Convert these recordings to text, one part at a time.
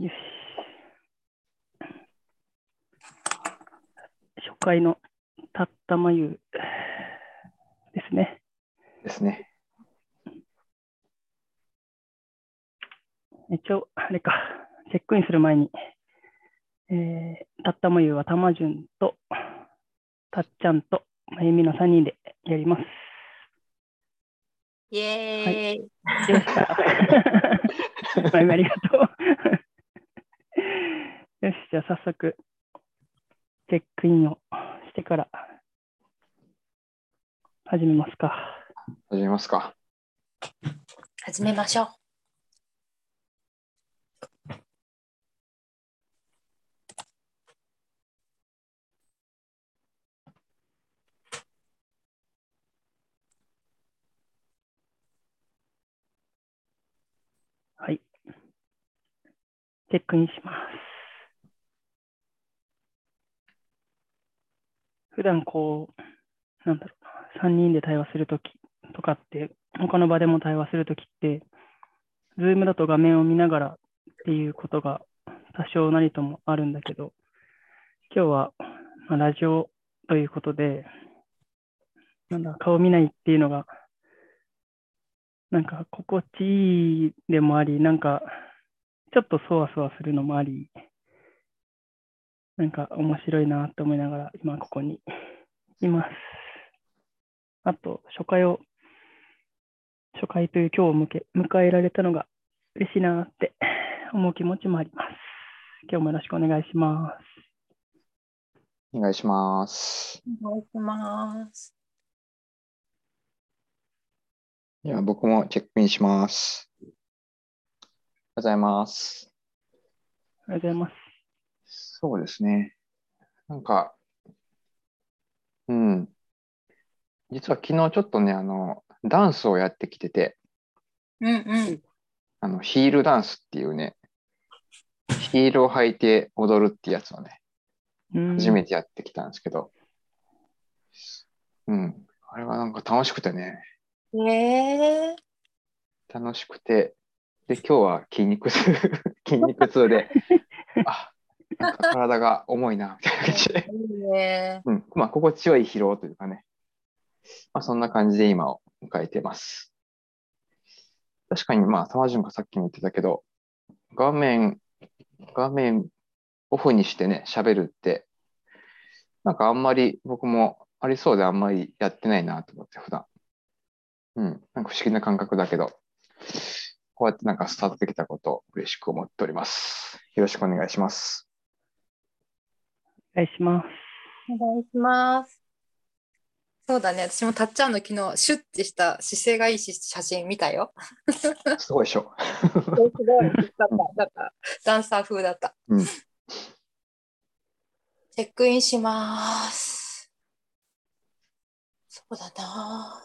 よし。初回のたったまゆですね。ですね。一応、あれか、チェックインする前に、えー、たったまゆはたまじゅんと、たっちゃんと、まゆみの3人でやります。イエーイ。でした。まゆみありがとう。よし、じゃあ早速、チェックインをしてから始めますか。始めますか。始めましょう。はい。チェックインします。普段こう、なんだろうな、3人で対話するときとかって、他の場でも対話するときって、ズームだと画面を見ながらっていうことが多少なりともあるんだけど、今日は、まあ、ラジオということで、なんだ、顔見ないっていうのが、なんか心地いいでもあり、なんかちょっとそわそわするのもあり、なんか面白いなと思いながら今ここに います。あと、初回を、初回という今日を向け迎えられたのが嬉しいなって 思う気持ちもあります。今日もよろしくお願いします。お願いします。お願いします。いや、僕もチェックインします。おはようございます。ありがとうございます。そうですね。なんか、うん。実は昨日ちょっとね、あの、ダンスをやってきてて、うんうん。あの、ヒールダンスっていうね、ヒールを履いて踊るってやつをね、うん。初めてやってきたんですけど、うん。あれはなんか楽しくてね、えー、楽しくて、で、今日は筋肉痛、筋肉痛で、あ、体が重いな、みたいな感じで、いいね。うん、まあ、心地よい疲労というかね、まあ、そんな感じで今を迎えてます。確かに、まあ、玉順がさっきも言ってたけど、画面、画面オフにしてね、喋るって、なんかあんまり僕もありそうであんまりやってないなと思って、普段。うん、なんか不思議な感覚だけど、こうやってなんかスタートできたことを嬉しく思っております。よろしくお願いします。お願いします。お願いします。そうだね。私もたっちゃんの昨日、シュッてした姿勢がいいし写真見たよ。すごいでしょ。すごい。だった。だった。ダンサー風だった。うんチェックインします。そうだな。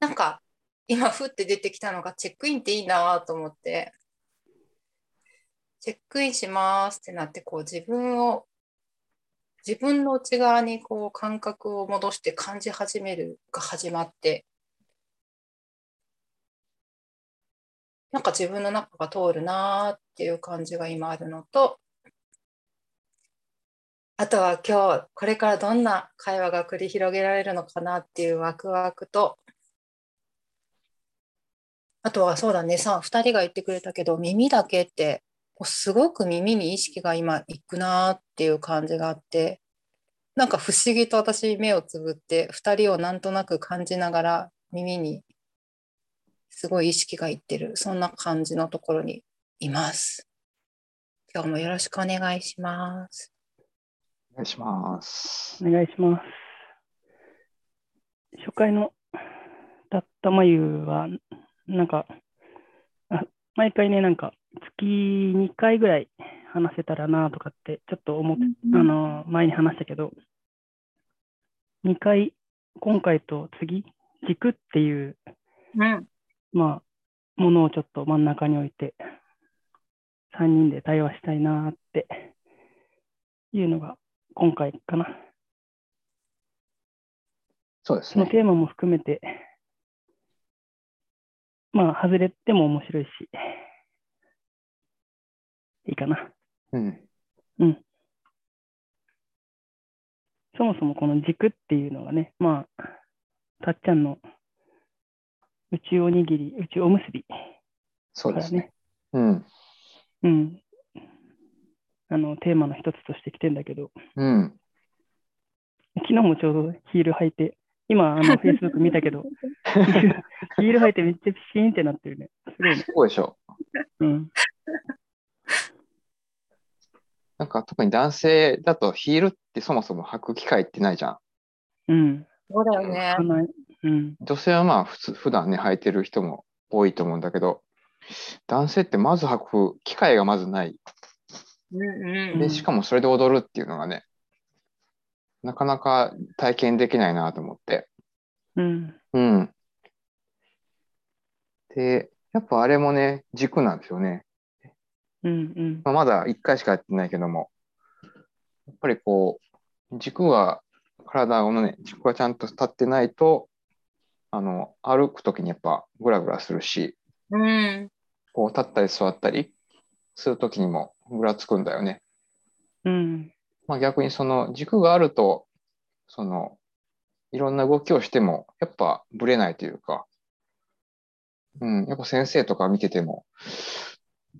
なんか、今、ふって出てきたのが、チェックインっていいなと思って、チェックインしますってなって、こう自分を、自分の内側にこう感覚を戻して感じ始めるが始まって、なんか自分の中が通るなっていう感じが今あるのと、あとは今日これからどんな会話が繰り広げられるのかなっていうワクワクと、あとはそうだね、さ、2人が言ってくれたけど、耳だけって、すごく耳に意識が今いくなっていう感じがあって、なんか不思議と私目をつぶって、2人をなんとなく感じながら耳にすごい意識がいってる、そんな感じのところにいます。今日もよろしくお願いします。お願いします。お願いします。初回のたったまゆは、なんか、あ毎回ね、なんか、月2回ぐらい話せたらなとかって、ちょっと思って、あの、前に話したけど、2回、今回と次、軸っていう、うん。まあ、ものをちょっと真ん中に置いて、3人で対話したいなっていうのが今回かな。そうですね。そのテーマも含めて、まあ、外れても面白いし、いいかな。うん。そもそもこの軸っていうのがね、まあ、たっちゃんの宇宙おにぎり、宇宙おむすびからそうですね。ね、うん。うん。あの、テーマの一つとして来てんだけど、うん。昨日もちょうどヒール履いて、今、あの、Facebook 見たけど、ヒール履いてめっちゃピシーンってなってるね。すごいね。でしょ。うん。なんか特に男性だとヒールってそもそも履く機会ってないじゃん。うん。そうだよねうん。女性はまあ普通、普段ね、履いてる人も多いと思うんだけど、男性ってまず履く機会がまずない。うんうんで、しかもそれで踊るっていうのがね、なかなか体験できないなと思って。うん。うん。で、やっぱあれもね、軸なんですよね。うん。うん。まあ、まだ1回しかやってないけども、やっぱりこう、軸が、体のね、軸がちゃんと立ってないと、あの、歩くときにやっぱグラグラするし、うん。こう立ったり座ったりするときにもぐらつくんだよね。うん。まあ逆にその軸があると、その、いろんな動きをしても、やっぱぶれないというか、うん、やっぱ先生とか見てても、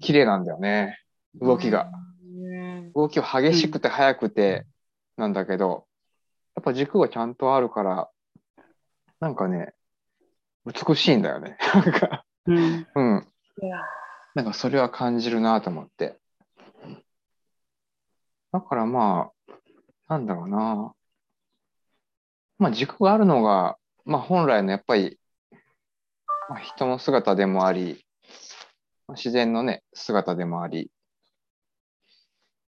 綺麗なんだよね。動きが。うん。動きは激しくて速くてなんだけど、やっぱ軸がちゃんとあるから、なんかね、美しいんだよね。なんか、うん。うん。なんかそれは感じるなと思って。だからまあ、なんだろうな。まあ軸があるのが、まあ本来のやっぱり、まあ、人の姿でもあり、まあ自然のね、姿でもあり、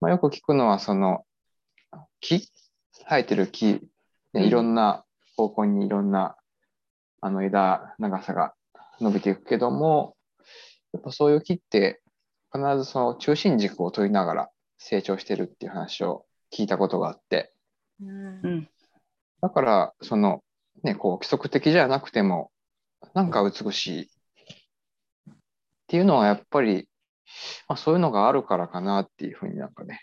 まあよく聞くのはその、木生えてる木、うん。ね、いろんな方向にいろんなあの枝、長さが伸びていくけども、やっぱそういう木って必ずその中心軸を取りながら成長してるっていう話を聞いたことがあって、うん。うん。だからそのね、こう規則的じゃなくてもなんか美しいっていうのはやっぱり、まあ、そういうのがあるからかなっていうふうになんかね、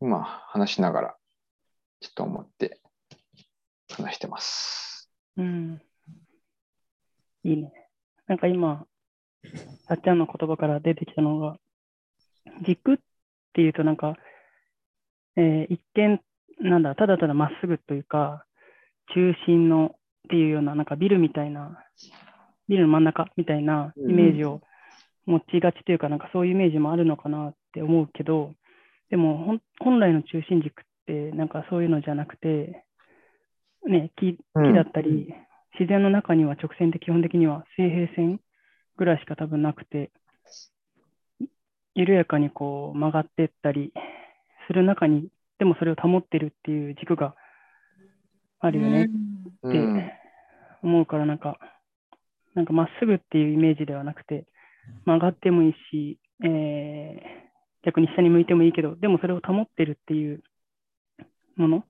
今話しながらちょっと思って話してます。うん。いいね。なんか今、あっちゃんの言葉から出てきたのが、軸っていうとなんか、えー一見、なんだ、ただただまっすぐというか、中心のっていうような、なんかビルみたいな、ビルの真ん中みたいなイメージを持ちがちというか、なんかそういうイメージもあるのかなって思うけど、でも本来の中心軸って、なんかそういうのじゃなくて、ね、木木だったり、自然の中には直線って基本的には水平線ぐらいしか多分なくて、緩やかにこう曲がっていったりする中に、でもそれを保ってるっていう軸があるよねうってん思うから、なんか、なんかまっすぐっていうイメージではなくて、曲がってもいいし、えー逆に下に向いてもいいけど、でもそれを保ってるっていうもの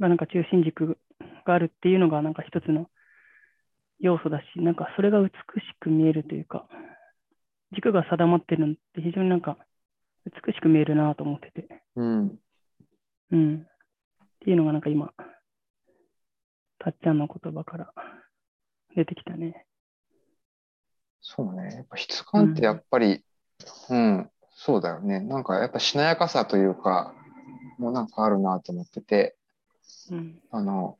がなんか中心軸があるっていうのがなんか一つの要素だし、なんかそれが美しく見えるというか、軸が定まってるのって非常になんか美しく見えるなと思ってて、うんうん。っていうのがなんか今、たっちゃんの言葉から出てきたね。そうね。やっぱ質感ってやっぱり、うん、そうだよね。なんかやっぱしなやかさというか、もうなんかあるなと思ってて、うん。あの、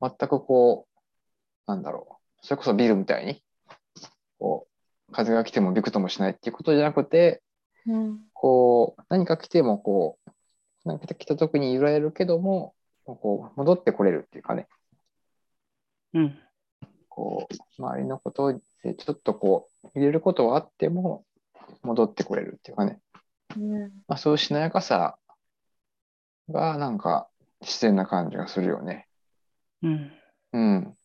全くこう、なんだろう。それこそビルみたいに、こう、風が来てもびくともしないっていうことじゃなくて、うんこう、何か来てもこう、何か来た時に揺られるけども、こう、戻ってこれるっていうかね、うん。こう、周りのことでちょっとこう、入れることはあっても、戻ってこれるっていうかね、うんまあ、そういうしなやかさがなんか自然な感じがするよね。うん。うん。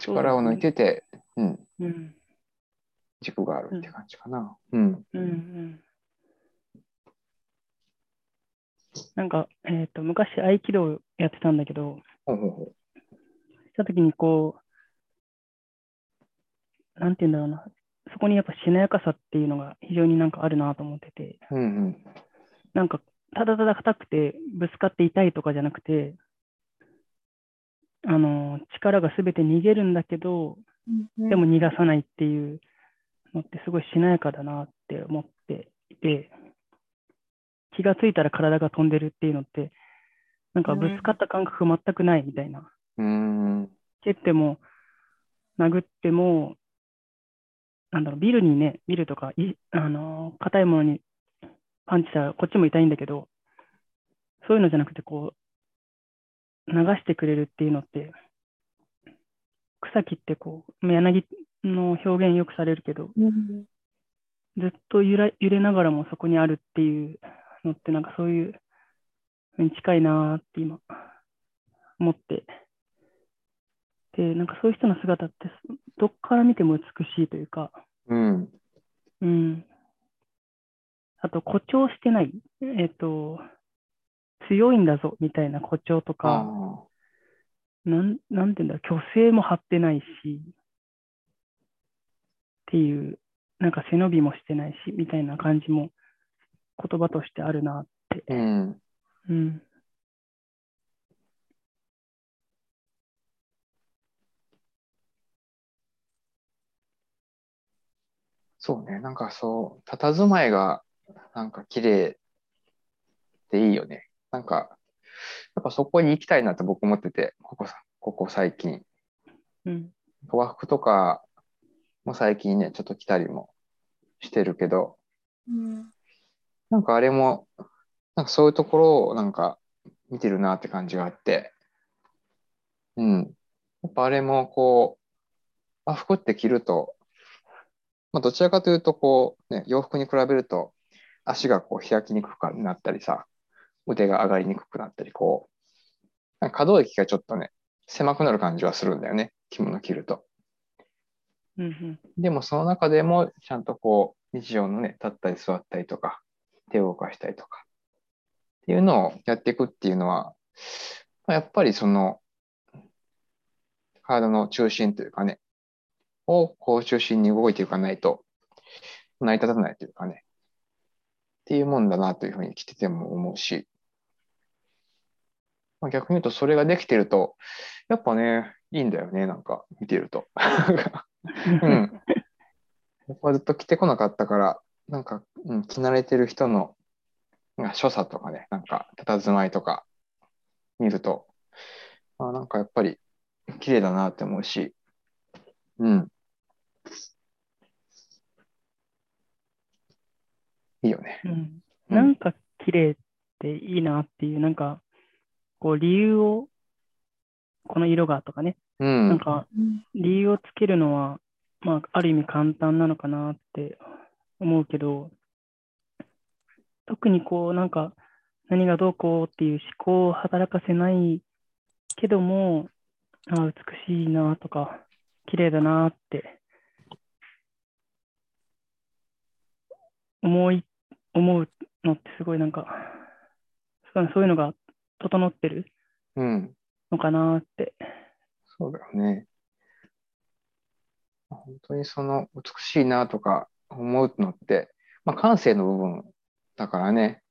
力を抜いてて、うん、うん。軸があるって感じかな。うん。うんうん。なんか、えっ、と、昔合気道やってたんだけど、したときにこう、なんて言うんだろうな、そこにやっぱしなやかさっていうのが非常になんかあるなと思ってて、うんうん。なんかただただ硬くてぶつかって痛いとかじゃなくて、あの力がすべて逃げるんだけど、でも逃がさないっていうのってすごいしなやかだなって思っていて、気がついたら体が飛んでるっていうのって、なんかぶつかった感覚全くないみたいな。うーん。蹴っても、殴っても、なんだろう、ビルにね、ビルとか、いあのー硬いものにパンチしたらこっちも痛いんだけど、そういうのじゃなくて、こう、流してくれるっていうのって、草木ってこう、柳の表現よくされるけど、ずっと揺ら揺れながらもそこにあるっていうのって、なんかそういうのに近いなーって今、思って。で、なんかそういう人の姿って、どっから見ても美しいというか、うん。うん。あと、誇張してない。えっ、と、強いんだぞみたいな誇張とあか、あ。なん、なんていうんだ、虚勢も張ってないし、っていう、なんか背伸びもしてないし、みたいな感じも言葉としてあるなって。うん。うん。そうね。なんかそう、佇まいがなんか綺麗でいいよね。なんか、やっぱそこに行きたいなって僕思ってて、ここさ、ここ最近。うん。和服とかも最近ね、ちょっと着たりもしてるけど、なんかあれも、なんかそういうところをなんか見てるなって感じがあって、うん。やっぱあれもこう、和服って着ると、まあどちらかというとこう、ね、洋服に比べると足がこう開きにくくなったりさ、腕が上がりにくくなったり、こう、なんか可動域がちょっとね、狭くなる感じはするんだよね、着物着ると。うんうん。でもその中でもちゃんとこう日常のね、立ったり座ったりとか、手を動かしたりとか、っていうのをやっていくっていうのは、まあやっぱりその、体の中心というかね、をこう中心に動いていかないと、成り立たないというかね、っていうもんだなというふうに来てても思うし、まあ、逆に言うとそれができてると、やっぱね、いいんだよね、なんか見てると。うん。やっぱずっと着てこなかったから、なんか、うん、着慣れてる人の、所作とかね、なんか、佇まいとか見ると、あなんかやっぱり綺麗だなって思うし、うん。いいよね。うんうんなんか綺麗っていいなっていう、なんか、こう理由を、この色がとかね、うん。なんか理由をつけるのは、まあ、ある意味簡単なのかなって思うけど、特にこう、なんか、何がどうこうっていう思考を働かせないけども、ああ、美しいなとか、綺麗だなって思い、思うのってすごいなんか、そういうのが整ってるうん。のかなって。そうだよね。本当にその美しいなとか思うのって、まあ感性の部分だからね。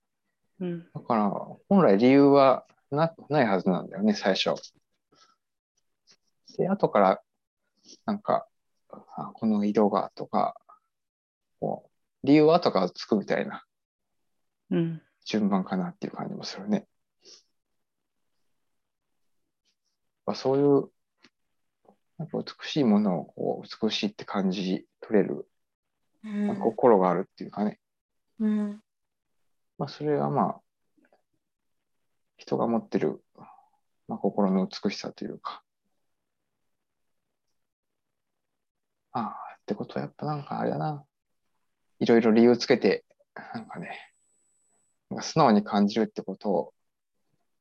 うん。だから本来理由はなないはずなんだよね、最初。で、後からなんか、あこの色がとか、こう理由は後からつくみたいなうん。順番かなっていう感じもするね。まあそういう、なんか美しいものをこう美しいって感じ取れる、まあ心があるっていうかね。うんまあそれはまあ、人が持ってる、まあ、心の美しさというか。ああ、ってことはやっぱなんかあれだな。いろいろ理由つけて、なんかね、なんか素直に感じるってことを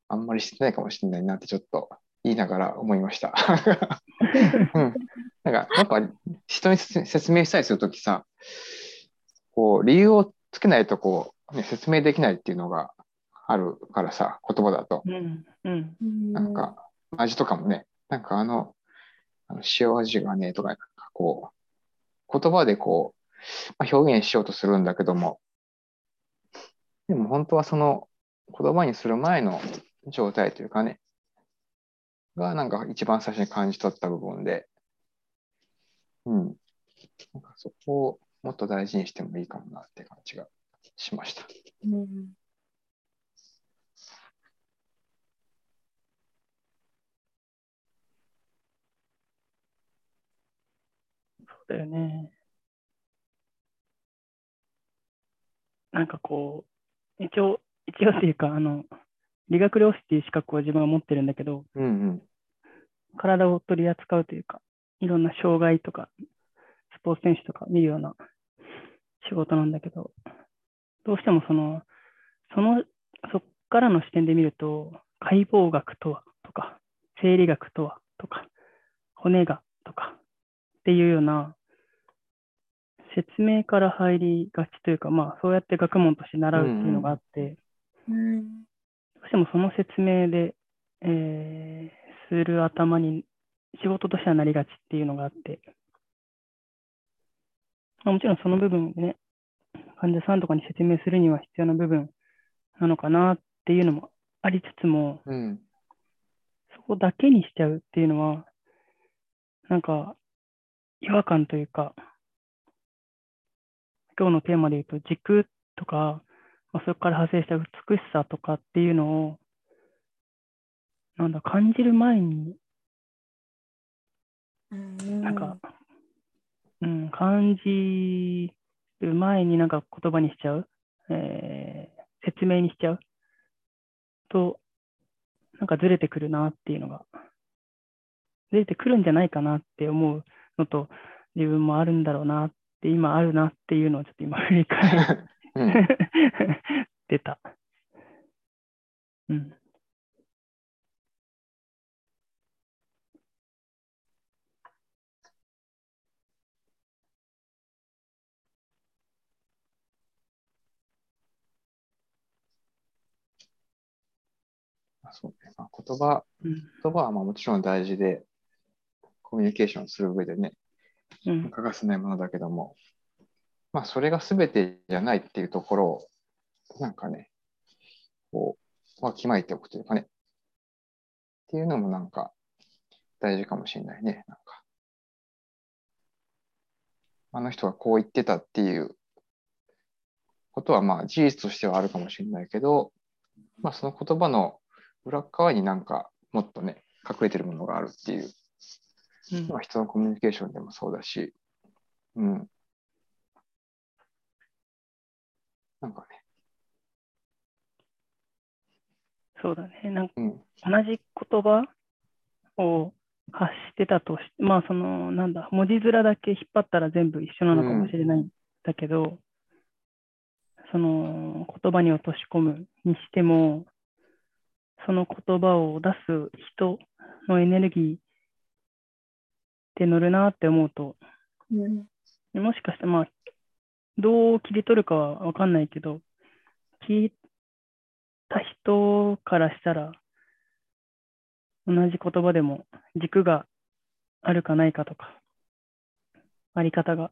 あんまりしてないかもしれないなってちょっと言いながら思いました。うん。なんかやっぱ人に説説明したりするときさ、こう理由をつけないとこう、ね、説明できないっていうのがあるからさ、言葉だと。うん。うん。なんか味とかもね、なんかあの、あの塩味がね、とか、なんかこう、言葉でこう、まあ、表現しようとするんだけども、でも本当はその言葉にする前の状態というかね、がなんか一番最初に感じ取った部分で、うん。なんかそこをもっと大事にしてもいいかもなって感じがしました。うんそうだよね。なんかこう、一応、一応っていうか、あの、理学療師っていう資格を自分は持ってるんだけど、うんうん。体を取り扱うというか、いろんな障害とか、スポーツ選手とか見るような仕事なんだけど、どうしてもその、その、そっからの視点で見ると、解剖学とはとか、生理学とはとか、骨がとかっていうような説明から入りがちというか、まあそうやって学問として習うっていうのがあって、うん。どうしてもその説明で、えーする頭に仕事としてはなりがちっていうのがあって、まあ、もちろんその部分でね、患者さんとかに説明するには必要な部分なのかなっていうのもありつつも、うん。そこだけにしちゃうっていうのは、なんか違和感というか、今日のテーマで言うと軸とか、まあ、そこから派生した美しさとかっていうのを、なんだ、感じる前に、うんなんか、うん、感じる前になんか言葉にしちゃう、えー説明にしちゃう？と、なんかずれてくるなっていうのが、ずれてくるんじゃないかなって思うのと、自分もあるんだろうなって、今あるなっていうのをちょっと今振り返っうん。てた。うん。そうね。まあ、言葉、うん。言葉はまあもちろん大事で、コミュニケーションする上でね、うん。欠かせないものだけども、まあそれが全てじゃないっていうところを、なんかね、こう、わきまえておくというかね、っていうのもなんか大事かもしれないね、なんか。あの人がこう言ってたっていうことはまあ事実としてはあるかもしれないけど、まあその言葉の裏側になんかもっとね、隠れてるものがあるっていう。うん。まあ、人のコミュニケーションでもそうだし、うん。なんかね、そうだね。なんかうん、同じ言葉を発してたとしまあそのなんだ文字面だけ引っ張ったら全部一緒なのかもしれないんだけど、その言葉に落とし込むにしてもその言葉を出す人のエネルギーって乗るなって思うとうんもしかしてまあどう切り取るかは分かんないけど聞いた人からしたら同じ言葉でも軸があるかないかとかあり方が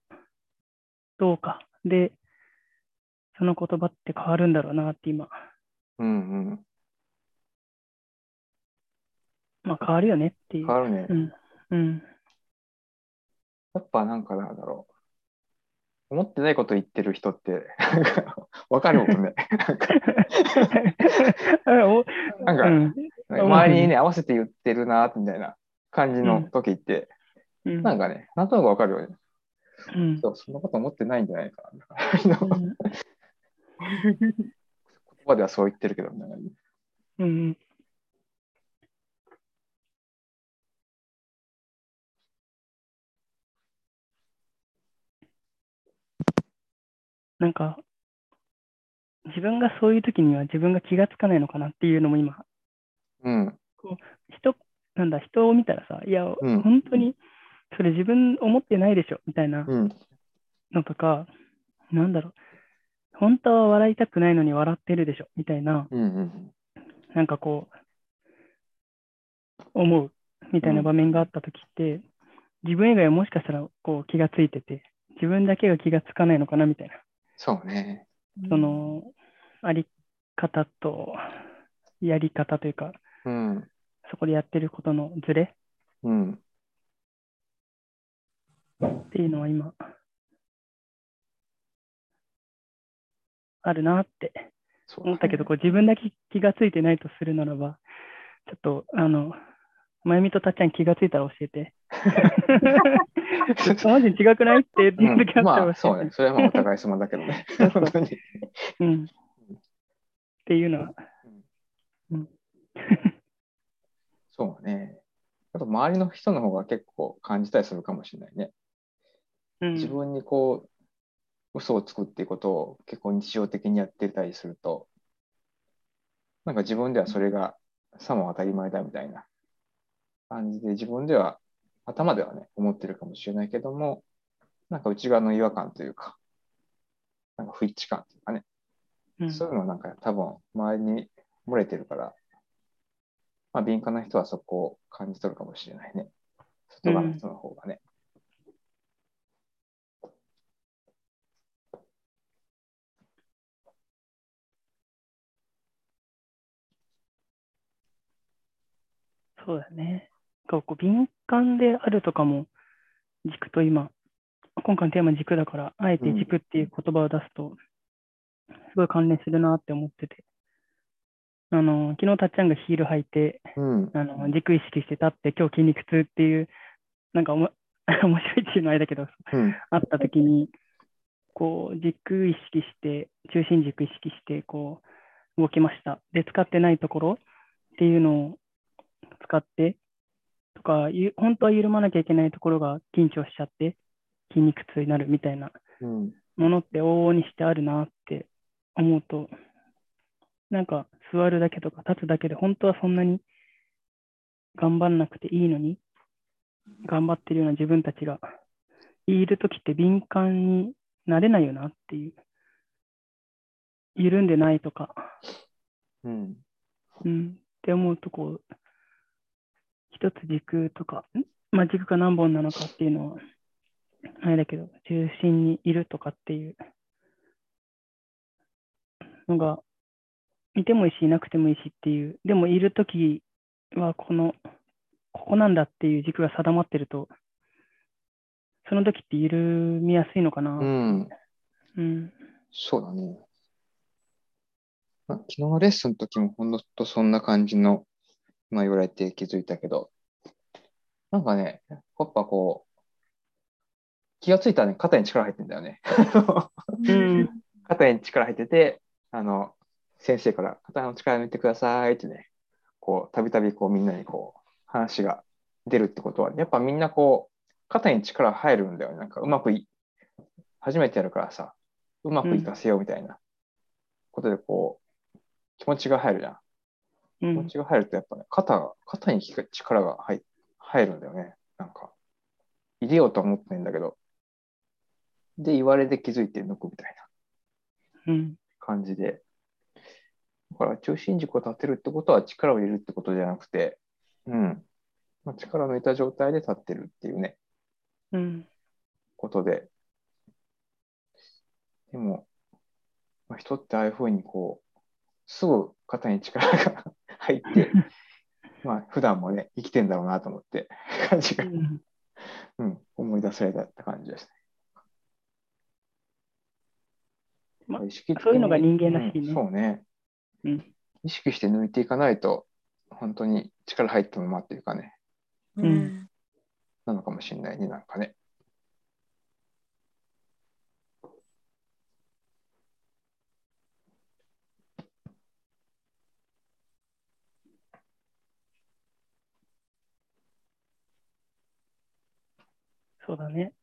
どうかでその言葉って変わるんだろうなって今うん、うん。まあ変わるよねっていう。変わるね。う。ん。うん。やっぱなんかなんだろう。思ってないこと言ってる人って、わかるもんね。なんか、周りにね、合わせて言ってるな、みたいな感じの時って、うん。なんかね、なんとなくわかるよね。うん。そうそんなこと思ってないんじゃないかな。うん。言葉ではそう言ってるけど、ね、うんなんか、自分がそういう時には自分が気がつかないのかなっていうのも今、うん、人、なんだ、人を見たらさ、いや、うん本当に、それ自分思ってないでしょ、みたいなうん、のとか、なんだろう、本当は笑いたくないのに笑ってるでしょ、みたいな、うん、うん。なんかこう、思うみたいな場面があったときって、自分以外はもしかしたらこう気がついてて、自分だけが気がつかないのかなみたいな。そうね。その、あり方と、やり方というか、うん。そこでやってることのズレうん。っていうのは今、あるなって思ったけど、こう自分だけ気がついてないとするならば、ちょっと、あの、まゆみとたっちゃん気がついたら教えて。マジ違くないって言ってる時あうん、ったらまあ、そう。ねそれはまあお互い様だけどね。そうそう本当に。うん。っていうのは、うん。そうね。あと、周りの人の方が結構感じたりするかもしれないね。うん自分にこう、嘘をつくっていうことを結構日常的にやってたりすると、なんか自分ではそれがさも当たり前だみたいな感じで、自分では頭ではね、思ってるかもしれないけども、なんか内側の違和感というか、なんか不一致感というかね、うんそういうのはなんか多分周りに漏れてるから、まあ敏感な人はそこを感じ取るかもしれないね。外側の人の方がね。そうだね。こうこう敏感であるとかも、軸と今、今回のテーマ軸だから、あえて軸っていう言葉を出すと、すごい関連するなって思ってて。あの、昨日たっちゃんがヒール履いて、うん。あの軸意識してたって、今日筋肉痛っていう、なんかおも 面白いっていうのはあれだけど、うん。あったときに、こう、軸意識して、中心軸意識して、こう、動きました。で、使ってないところっていうのを使って、とか、ゆ本当は緩まなきゃいけないところが緊張しちゃって、筋肉痛になるみたいなうん。ものって往々にしてあるなって思うと、なんか座るだけとか立つだけで本当はそんなに頑張んなくていいのに、頑張ってるような自分たちがいるときって敏感になれないよなっていう。緩んでないとか、うん。うん、って思うとこう、一つ軸とか、ん？まあ軸が何本なのかっていうのは、あれだけど、中心にいるとかっていうのが、いてもいいし、いなくてもいいしっていう、でもいるときはこの、ここなんだっていう軸が定まってると、その時って緩みやすいのかな。うん。うん。そうだね。まあ昨日のレッスンの時もほんとそんな感じの、まあ言われて気づいたけど、なんかね、やっぱこう、気がついたらね、肩に力入ってんだよね。うん。肩に力入ってて、あの、先生から肩の力抜いてくださいってね、こう、たびたびこうみんなにこう、話が出るってことは、やっぱみんなこう、肩に力入るんだよね。なんかうまくい、初めてやるからさ、うまくいかせようみたいなことでこう、気持ちが入るじゃん。う気持ん。ちが入るとやっぱね、肩が、肩に力が入入るんだよね。なんか、入れようとは思ってないんだけど、で、言われて気づいて抜くみたいな。うん。感じで。だから中心軸を立てるってことは力を入れるってことじゃなくて、うん。まあ、力を抜いた状態で立ってるっていうね、うん。ことで。でも、まあ、人ってああいうふうにこう、すぐ肩に力が入って、まあ普段もね、生きてんだろうなと思って、感じが、うん。うん、思い出されたって感じですね。まあ意識そういうのが人間らしいね。うんそうね。うん。意識して抜いていかないと、本当に力入ったままっていうかね、うん。なのかもしれないね、なんかね。そうだね。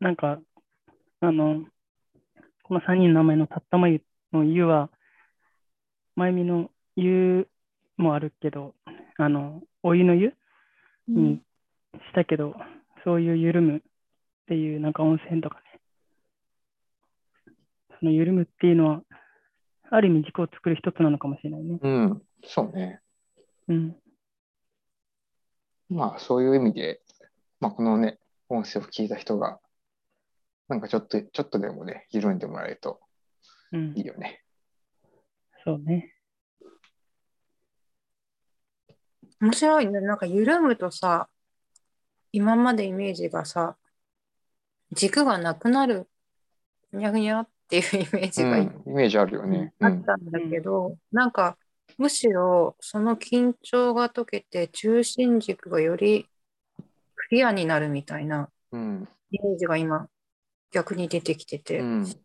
なんか、あの、この3人の名前のたったまゆのゆは、まゆみのゆもあるけど、あの、お湯の湯にしたけど、そういう緩むっていう、なんか温泉とかね。その緩むっていうのは、ある意味軸を作る一つなのかもしれないね。うん、そうね。うん。まあそういう意味で、まあこのね、音声を聞いた人が、なんかちょっと、ちょっとでもね、緩んでもらえるとうんいい。よね。そうね。面白いね。なんか緩むとさ、今までイメージがさ、軸がなくなる、ふにゃふにゃっていうイメージがうん、イメージあるよね。うん。あったんだけど、なんかむしろその緊張が解けて中心軸がよりクリアになるみたいなうん。イメージが今逆に出てきてて、うん。ね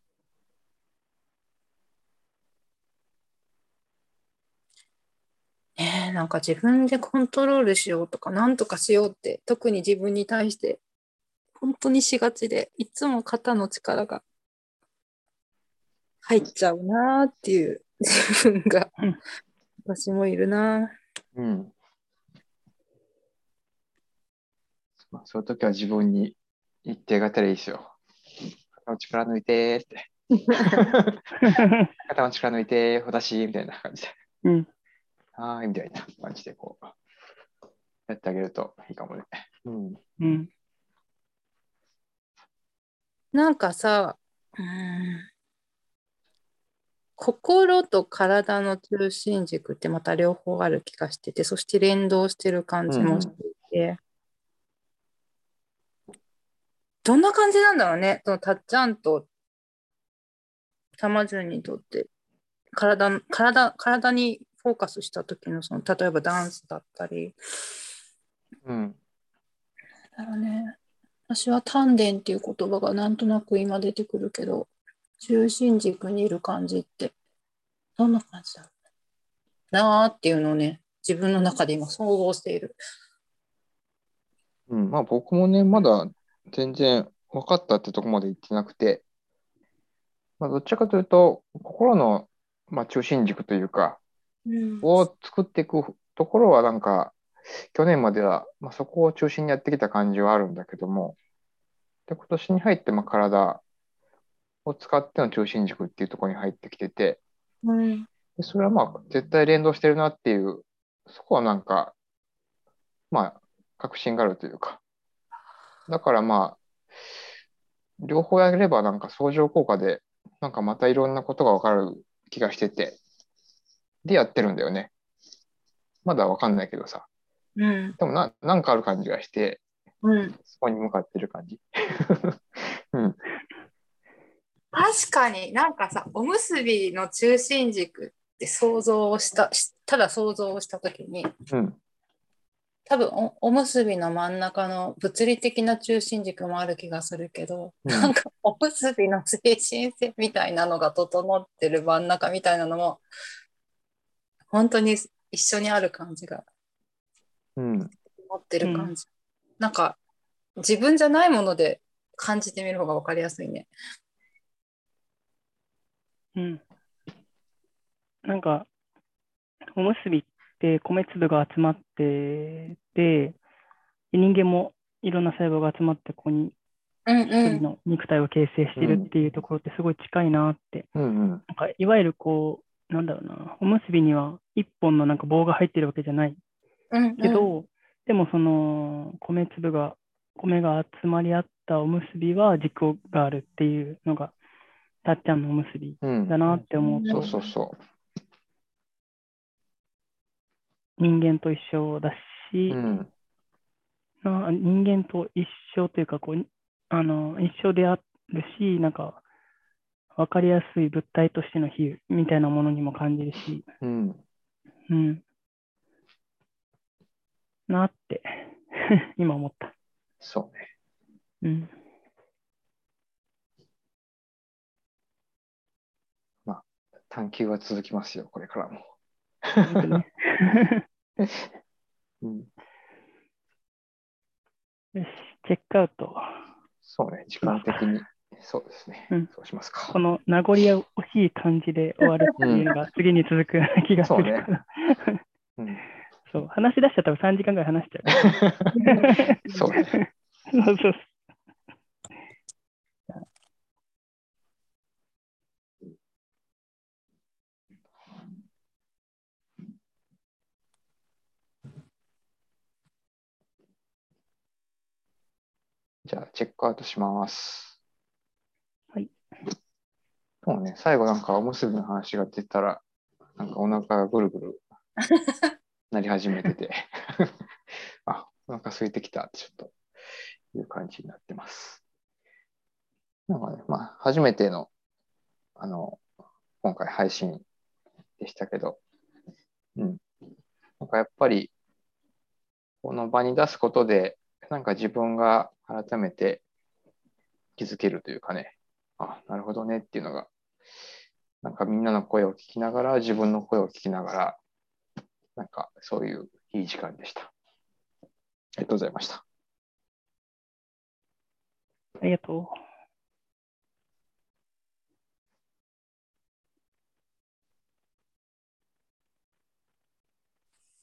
えなんか自分でコントロールしようとかなんとかしようって特に自分に対して本当にしがちでいつも肩の力が入っちゃうなーっていう自分がうん私もいるなうん。まあ、そういう時は自分に言ってがたらいいですよ。肩の力抜いてーって。肩の力抜いてー、私みたいな感じで。うん。はーい、みたいな感じでこう、やってあげるといいかもね。うん。うん。なんかさ、ん心と体の中心軸ってまた両方ある気がしてて、そして連動してる感じもしていて、どんな感じなんだろうね、そのたっちゃんとたまじゅんにとって体、体、体にフォーカスした時のその例えばダンスだったり、うん。だろうね。私は丹田っていう言葉がなんとなく今出てくるけど、中心軸にいる感じって、どんな感じだろうなーっていうのをね、自分の中で今想像している。うん、まあ僕もね、まだ全然分かったってとこまで行ってなくて、まあ、どっちかというと、心の、まあ、中心軸というか、うん。を作っていくところはなんか、去年までは、まあ、そこを中心にやってきた感じはあるんだけども、で、今年に入って、まあ、体を使っての中心軸っていうところに入ってきてて、うん。でそれはまあ、絶対連動してるなっていう、そこはなんか、まあ、確信があるというか、だからまあ、両方やればなんか相乗効果で、なんかまたいろんなことがわかる気がしてて、でやってるんだよね。まだわかんないけどさ。うんでもな、なんかある感じがして、うんそこに向かってる感じ。うん。確かになんかさ、おむすびの中心軸って想像をした、しただ想像をしたときに、うん。多分おおむすびの真ん中の物理的な中心軸もある気がするけど、うんなんかおむすびの精神性みたいなのが整ってる真ん中みたいなのも本当に一緒にある感じがうん。持ってる感じ、なんか自分じゃないもので感じてみる方が分かりやすいね。うん。なんか、おむすびって米粒が集まってて、人間もいろんな細胞が集まってここにうん一人の肉体を形成してるっていうところってすごい近いなって。うん。うん。なんかいわゆるこう、なんだろうな、おむすびには一本のなんか棒が入ってるわけじゃないうんうんけど、でもその米粒が、米が集まり合ったおむすびは軸があるっていうのが、たっちゃんのおむすびうん。だなって思うとそう、そうそ人間と一緒だし、う。うん。な人間と一緒というかこう、あの一緒であるし、なんか分かりやすい物体としての比喩みたいなものにも感じるし、うん。うん。なって、今思った。そうね。うん。探求は続きますよ、これからも。うん。よし、チェックアウト。そうね、時間的に。そうですね。うんそうしますかこ。の名残惜しい感じで終わるっていうのが次に続く気がするから。うん。そう、話し出しちゃったら3時間ぐらい話しちゃう。そうね。そうそうじゃあ、チェックアウトします。そうね、最後なんかおむすびの話が出たら、なんかお腹がぐるぐる なり始めてて、あ、お腹空いてきたってちょっという感じになってます。なんかね、まあ、初めての、あの、今回配信でしたけど、うん。なんかやっぱり、この場に出すことで、なんか自分が改めて気づけるというかね、あ、なるほどねっていうのが、なんかみんなの声を聞きながら、自分の声を聞きながら、なんかそういういい時間でした。ありがとうございました。ありがとう。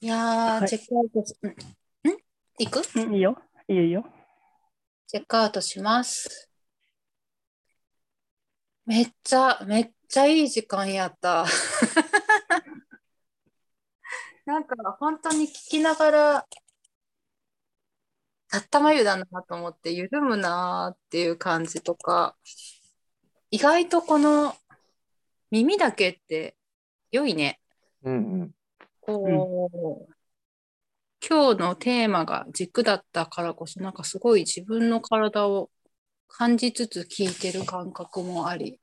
いやー、はいチェックアウトし、ん？ん？行く？うんいいよ。いいよいいよ。チェックアウトします。めっちゃ、めっちゃいい時間やった。なんか本当に聞きながら、たったまゆだなと思って、緩むなっていう感じとか、意外とこの耳だけって良いね。うんうん。こう、今日のテーマが軸だったからこそ、なんかすごい自分の体を感じつつ聞いてる感覚もあり、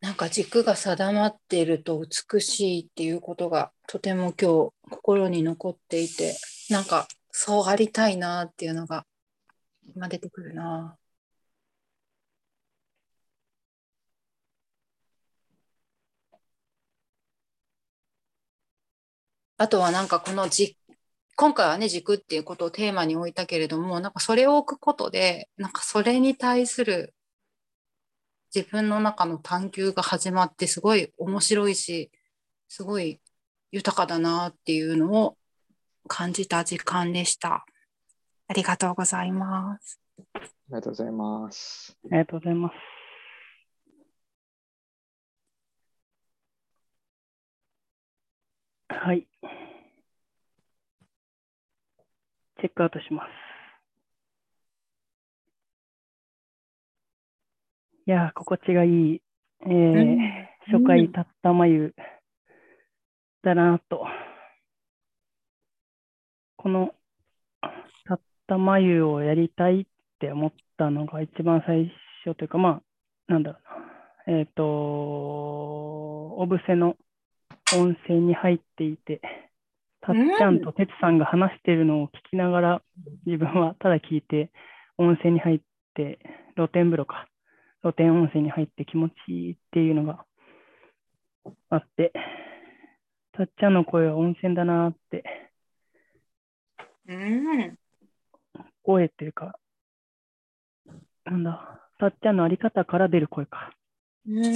なんか軸が定まっていると美しいっていうことがとても今日心に残っていて、なんかそうありたいなっていうのが今出てくるな。あとはなんかこのじ今回はね軸っていうことをテーマに置いたけれどもなんかそれを置くことでなんかそれに対する自分の中の探求が始まってすごい面白いしすごい豊かだなっていうのを感じた時間でした。ありがとうございます。ありがとうございます。ありがとうございます。はい。チェックアウトします。いやー、心地がいい、えーうん初回たったまゆだなと。このたったまゆをやりたいって思ったのが一番最初というか、まあ、なんだろうな。えっ、と、小布施の温泉に入っていて、たっちゃんとてつさんが話しているのを聞きながら、自分はただ聞いて、温泉に入って、露天風呂か、露天温泉に入って気持ちいいっていうのがあって、たっちゃんの声は温泉だなって、うん。声っていうか、なんだ、たっちゃんのあり方から出る声かうん。っ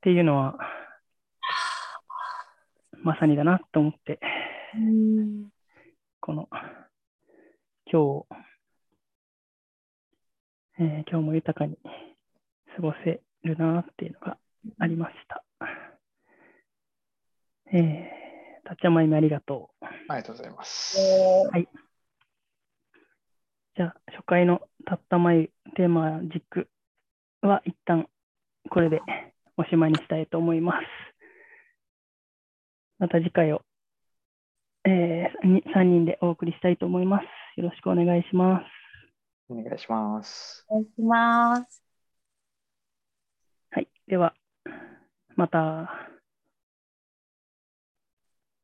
ていうのは、まさにだなと思って、うん。この、今日、えー今日も豊かに過ごせるなっていうのがありました。えー、たっちゃんまゆみありがとう。ありがとうございます。じゃあ、初回のたったまゆテーマ軸は一旦これでおしまいにしたいと思います。また次回を、えー、3人でお送りしたいと思います。よろしくお願いします。お願いします。お願いします。はい。では、また。